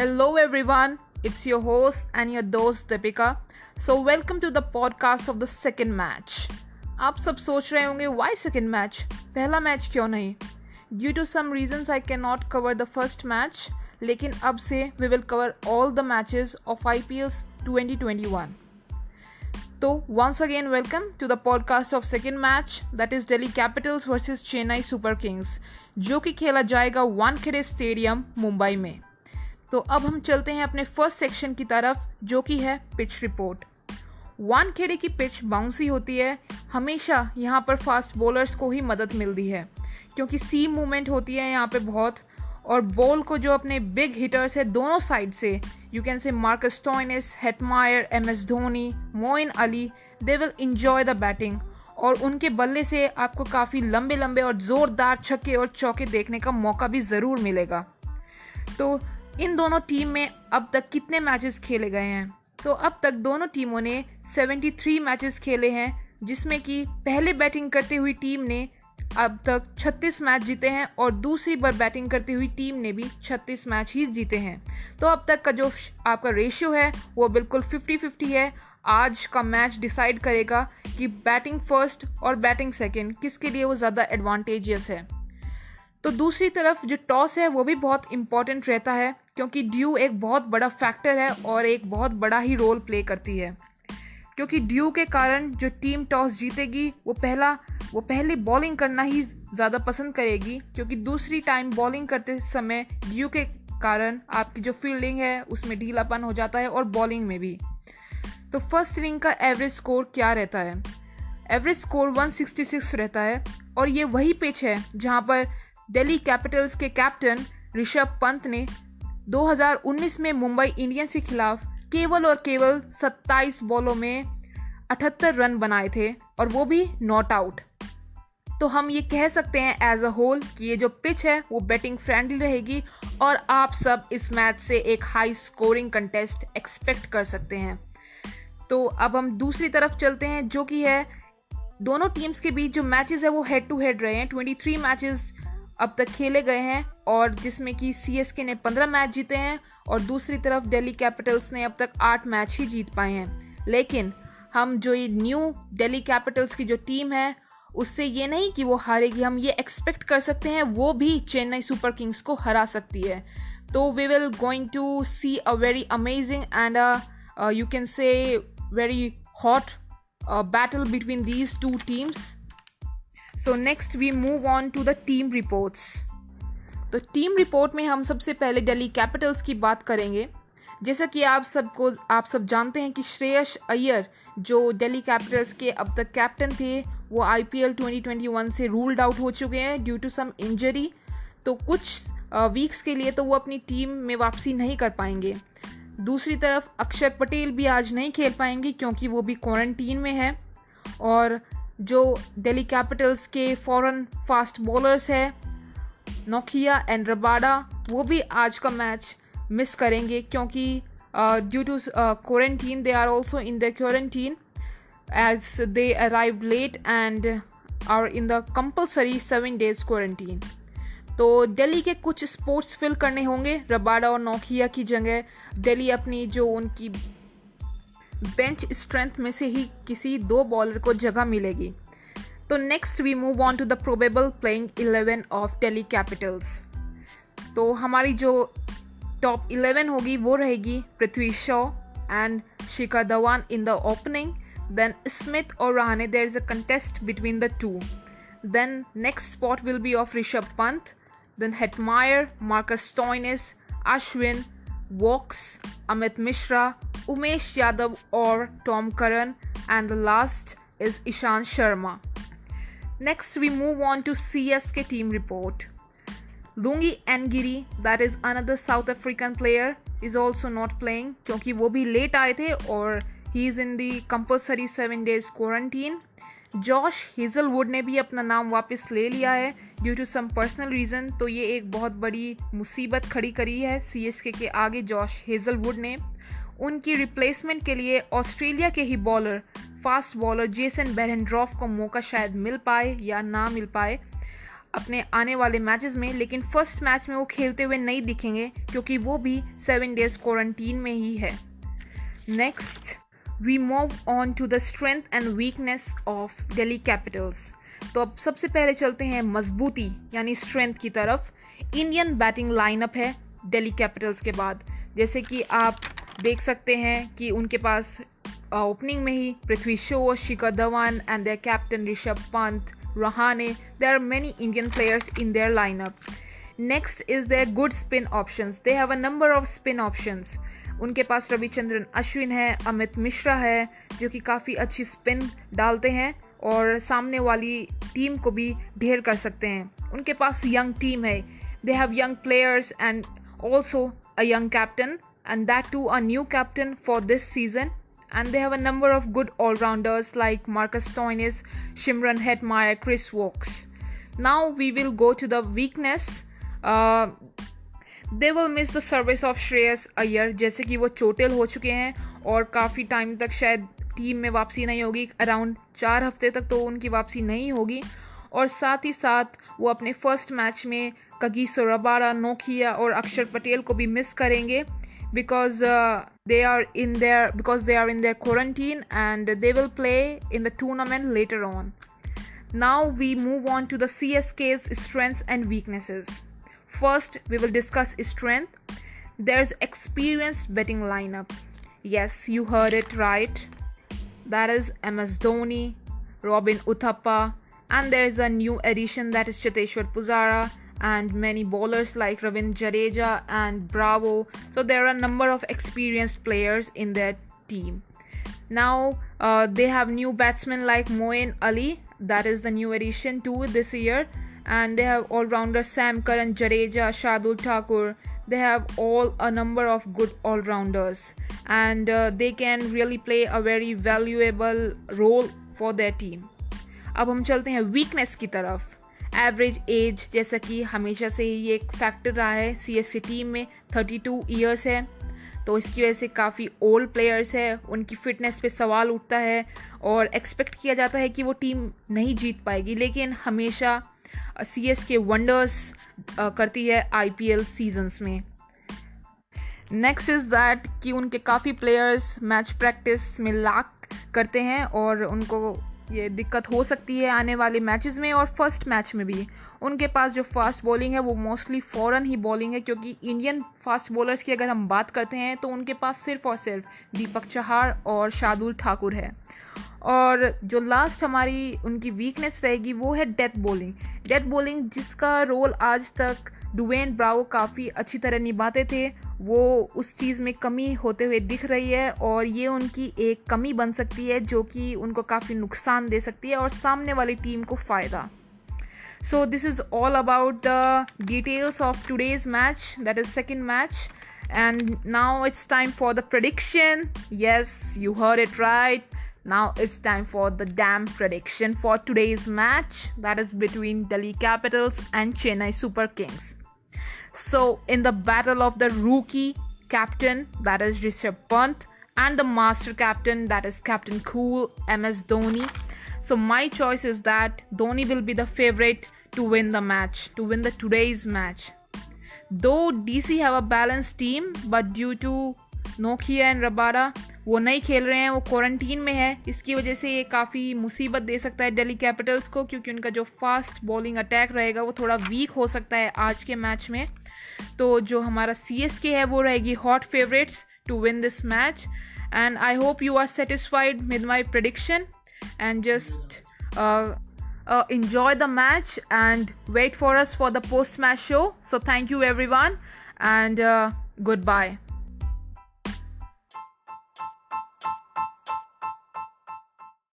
Hello, everyone. It's your host and your dost Deepika. So, welcome to the podcast of the second match. आप सब सोच रहे होंगे why second match? पहला match क्यों नहीं Due to some reasons I cannot cover the first match, लेकिन अब से we will cover all the matches of IPL's 2021. तो once again welcome to the podcast of second match that is Delhi Capitals versus Chennai Super Kings जो कि खेला जाएगा Wankhede stadium Mumbai में तो अब हम चलते हैं अपने फ़र्स्ट सेक्शन की तरफ़, जो कि है पिच रिपोर्ट वानखेड़े की पिच बाउंसी होती है। हमेशा यहाँ पर फास्ट बॉलर्स को ही मदद मिलती है, क्योंकि सी मूवमेंट होती है यहाँ पे बहुत, और बॉल को जो अपने बिग हिटर्स है दोनों साइड से you can say Marcus Stoinis Hetmyer M S Dhoni Moeen Ali they will enjoy the batting और उनके बल्ले से आपको काफ़ी लंबे लंबे और ज़ोरदार छक्के और चौके देखने का मौका भी ज़रूर मिलेगा। तो इन दोनों टीम में अब तक कितने मैचेस खेले गए हैं? तो अब तक दोनों टीमों ने 73 मैचेस खेले हैं, जिसमें कि पहले बैटिंग करती हुई टीम ने अब तक 36 मैच जीते हैं और दूसरी बार बैटिंग करती हुई टीम ने भी 36 मैच ही जीते हैं। तो अब तक का जो आपका रेशियो है, वो बिल्कुल 50-50 है। आज का मैच डिसाइड करेगा कि बैटिंग फ़र्स्ट और बैटिंग सेकंड किसके लिए वो ज़्यादा एडवांटेजियस है। तो दूसरी तरफ़ जो टॉस है, वो भी बहुत इंपॉर्टेंट रहता है। क्योंकि ड्यू एक बहुत बड़ा फैक्टर है और एक बहुत बड़ा ही रोल प्ले करती है। क्योंकि ड्यू के कारण जो टीम टॉस जीतेगी, वो पहला, वो पहले बॉलिंग करना ही ज़्यादा पसंद करेगी, क्योंकि दूसरी टाइम बॉलिंग करते समय ड्यू के कारण आपकी जो फील्डिंग है, उसमें ढीलापन हो जाता है और बॉलिंग में भी। तो फ़र्स्ट इनिंग का एवरेज स्कोर क्या रहता है? एवरेज स्कोर 166 रहता है और ये वही पिच है जहाँ पर दिल्ली कैपिटल्स के कैप्टन ऋषभ पंत ने 2019 में मुंबई इंडियंस के खिलाफ केवल और केवल 27 बॉलों में 78 रन बनाए थे और वो भी नॉट आउट। तो हम ये कह सकते हैं एज अ होल कि ये जो पिच है, वो बैटिंग फ्रेंडली रहेगी और आप सब इस मैच से एक हाई स्कोरिंग कंटेस्ट एक्सपेक्ट कर सकते हैं। तो अब हम दूसरी तरफ़ चलते हैं, जो कि है, दोनों टीम्स के बीच जो मैचेस है, वो हेड टू हेड रहे हैं। 23 मैचेस अब तक खेले गए हैं और जिसमें कि सी ने 15 मैच जीते हैं और दूसरी तरफ़ दिल्ली कैपिटल्स ने अब तक आठ मैच ही जीत पाए हैं। लेकिन हम जो ये न्यू दिल्ली कैपिटल्स की जो टीम है, उससे ये नहीं कि वो हारेगी, हम ये एक्सपेक्ट कर सकते हैं, वो भी चेन्नई सुपर किंग्स को हरा सकती है। तो we will going to see a very amazing and you can say very hot battle between these two teams so next we move on to the team reports तो टीम रिपोर्ट में हम सबसे पहले दिल्ली कैपिटल्स की बात करेंगे। जैसा कि आप सबको, आप सब जानते हैं कि श्रेयस अय्यर, जो दिल्ली कैपिटल्स के अब तक कैप्टन थे, वो I P L twenty twenty one से रूल्ड आउट हो चुके हैं ड्यू टू सम इंजरी तो कुछ वीक्स के लिए तो वो अपनी टीम में वापसी नहीं कर पाएँगे। दूसरी तरफ़ अक्षर पटेल भी आज नहीं खेल पाएँगे क्योंकि वो भी क्वारंटीन में है। और जो दिल्ली कैपिटल्स के फॉरेन फास्ट बॉलर्स है नोकिया एंड रबाडा वो भी आज का मैच मिस करेंगे क्योंकि due to quarantine they are also in the quarantine as they arrive late and are in the compulsory seven days quarantine तो दिल्ली के कुछ स्पोर्ट्स फिल करने होंगे रबाडा और नोकिया की जगह। दिल्ली अपनी जो उनकी बेंच स्ट्रेंथ में से ही किसी दो बॉलर को जगह मिलेगी। तो next we move on to the probable playing eleven of Delhi Capitals तो हमारी जो टॉप इलेवन होगी, वो रहेगी Prithvi Shaw and Shikhar Dhawan in the opening then Smith और Rahane there is a contest between the two then next spot will be of Rishabh Pant then Hetmyer Marcus Stoinis Ashwin walks Amit Mishra Umesh Yadav or Tom Curran, and the last is Ishan Sharma. Next, we move on to CSK team report. Lungi Ngiri, that is another South African player, is also not playing क्योंकि वो भी late आए थे और he is in the compulsory seven days quarantine Josh Hazlewood ने भी अपना नाम वापस ले लिया है। Due to some personal reason तो ये एक बहुत बड़ी मुसीबत खड़ी करी है सी एस के आगे जॉश हेजलवुड ने। उनकी रिप्लेसमेंट के लिए ऑस्ट्रेलिया के ही bowler fast bowler Jason Behrendorff को मौका शायद मिल पाए या ना मिल पाए अपने आने वाले मैचेस में, लेकिन फ़र्स्ट मैच में वो खेलते हुए नहीं दिखेंगे, क्योंकि वो भी सेवन डेज़ क्वारंटीन में ही है। Next we move on to the strength and weakness of Delhi Capitals तो अब सबसे पहले चलते हैं मजबूती, यानी स्ट्रेंथ की तरफ़। इंडियन बैटिंग लाइनअप है दिल्ली कैपिटल्स के बाद। जैसे कि आप देख सकते हैं कि उनके पास ओपनिंग में ही Prithvi Shaw Shikhar Dhawan and their captain Rishabh Pant Rahane there are many Indian players in their lineup next is their good spin options they have a number of spin options उनके पास रविचंद्रन अश्विन है, अमित मिश्रा है, जो कि काफ़ी अच्छी spin डालते हैं और सामने वाली टीम को भी ढेर कर सकते हैं। उनके पास यंग टीम है। They have young players and also a young captain and that too a new captain for this season and they have a number of good allrounders like Marcus Stoinis Shimron Hetmyer Chris Woakes now we will go to the weakness they will miss the service of Shreyas Iyer जैसे कि वो चोटिल हो चुके हैं और काफ़ी time तक शायद टीम में वापसी नहीं होगी। अराउंड चार हफ़्ते तक तो उनकी वापसी नहीं होगी। और साथ ही साथ वो अपने फ़र्स्ट मैच में कगी सोराबारा नोकिया और अक्षर पटेल को भी मिस करेंगे because they are in their because they are in their quarantine and they will play in the tournament later on now we move on to the C S K's strengths and weaknesses first we will discuss strength. There's experienced betting lineup. Yes you heard it right. That is ms dhoni robin uthappa and there's a new addition that is cheteshwar pujara and many bowlers like Ravin Jadeja and Bravo. So there are a number of experienced players in their team. Now uh, they have new batsmen like Moeen Ali, that is the new addition to this year, and they have all-rounder Sam Curran, Jadeja, Shardul Thakur. They have all a number of good all-rounders, and uh, they can really play a very valuable role for their team. अब हम चलते हैं weakness की तरफ़ average age जैसा कि हमेशा से ही ये एक फैक्टर रहा है सी एस सी टीम में थर्टी टू ईयर्स है तो इसकी वजह से काफ़ी ओल्ड प्लेयर्स है उनकी फ़िटनेस पे सवाल उठता है और एक्सपेक्ट किया जाता है कि वो टीम नहीं जीत पाएगी लेकिन हमेशा सी एस के वंडर्स करती है आई पी एल सीजन्स में। नेक्स्ट इज़ दैट कि उनके काफ़ी प्लेयर्स मैच प्रैक्टिस में लाक करते हैं और उनको ये दिक्कत हो सकती है आने वाले मैचेस में और फ़र्स्ट मैच में भी। उनके पास जो फास्ट बॉलिंग है, वो मोस्टली फ़ौरन ही बॉलिंग है क्योंकि इंडियन फास्ट बॉलर्स की अगर हम बात करते हैं तो उनके पास सिर्फ़ और सिर्फ़ दीपक चहार और शार्दुल ठाकुर है। और जो लास्ट हमारी उनकी वीकनेस रहेगी, वो है डेथ बॉलिंग डेथ बॉलिंग जिसका रोल आज तक डुवेन ब्रावो काफ़ी अच्छी तरह निभाते थे, वो उस चीज़ में कमी होते हुए दिख रही है और ये उनकी एक कमी बन सकती है जो कि उनको काफ़ी नुकसान दे सकती है और सामने वाली टीम को फ़ायदा. So this is all about the details of today's match that is second match and now it's time for the prediction. Yes, you heard it right. Now it's time for the damn prediction for today's match that is between delhi capitals and chennai super kings So, in the battle of the rookie captain, that is Rishabh Pant, and the master captain, that is Captain Cool, MS Dhoni. So, my choice is that Dhoni will be the favorite to win the match, to win the today's match. Though DC have a balanced team, but due to Nokia and Rabada, वो नहीं खेल रहे हैं वो quarantine में है इसकी वजह से ये काफ़ी मुसीबत दे सकता है दिल्ली कैपिटल्स को क्योंकि उनका जो फास्ट बॉलिंग अटैक रहेगा वो थोड़ा वीक हो सकता है आज के मैच में तो जो हमारा सी एस के है वो रहेगी hot favourites to win this match and I hope you are satisfied with my prediction and just enjoy the match and wait for us for the post match show. So, thank you everyone and uh, goodbye.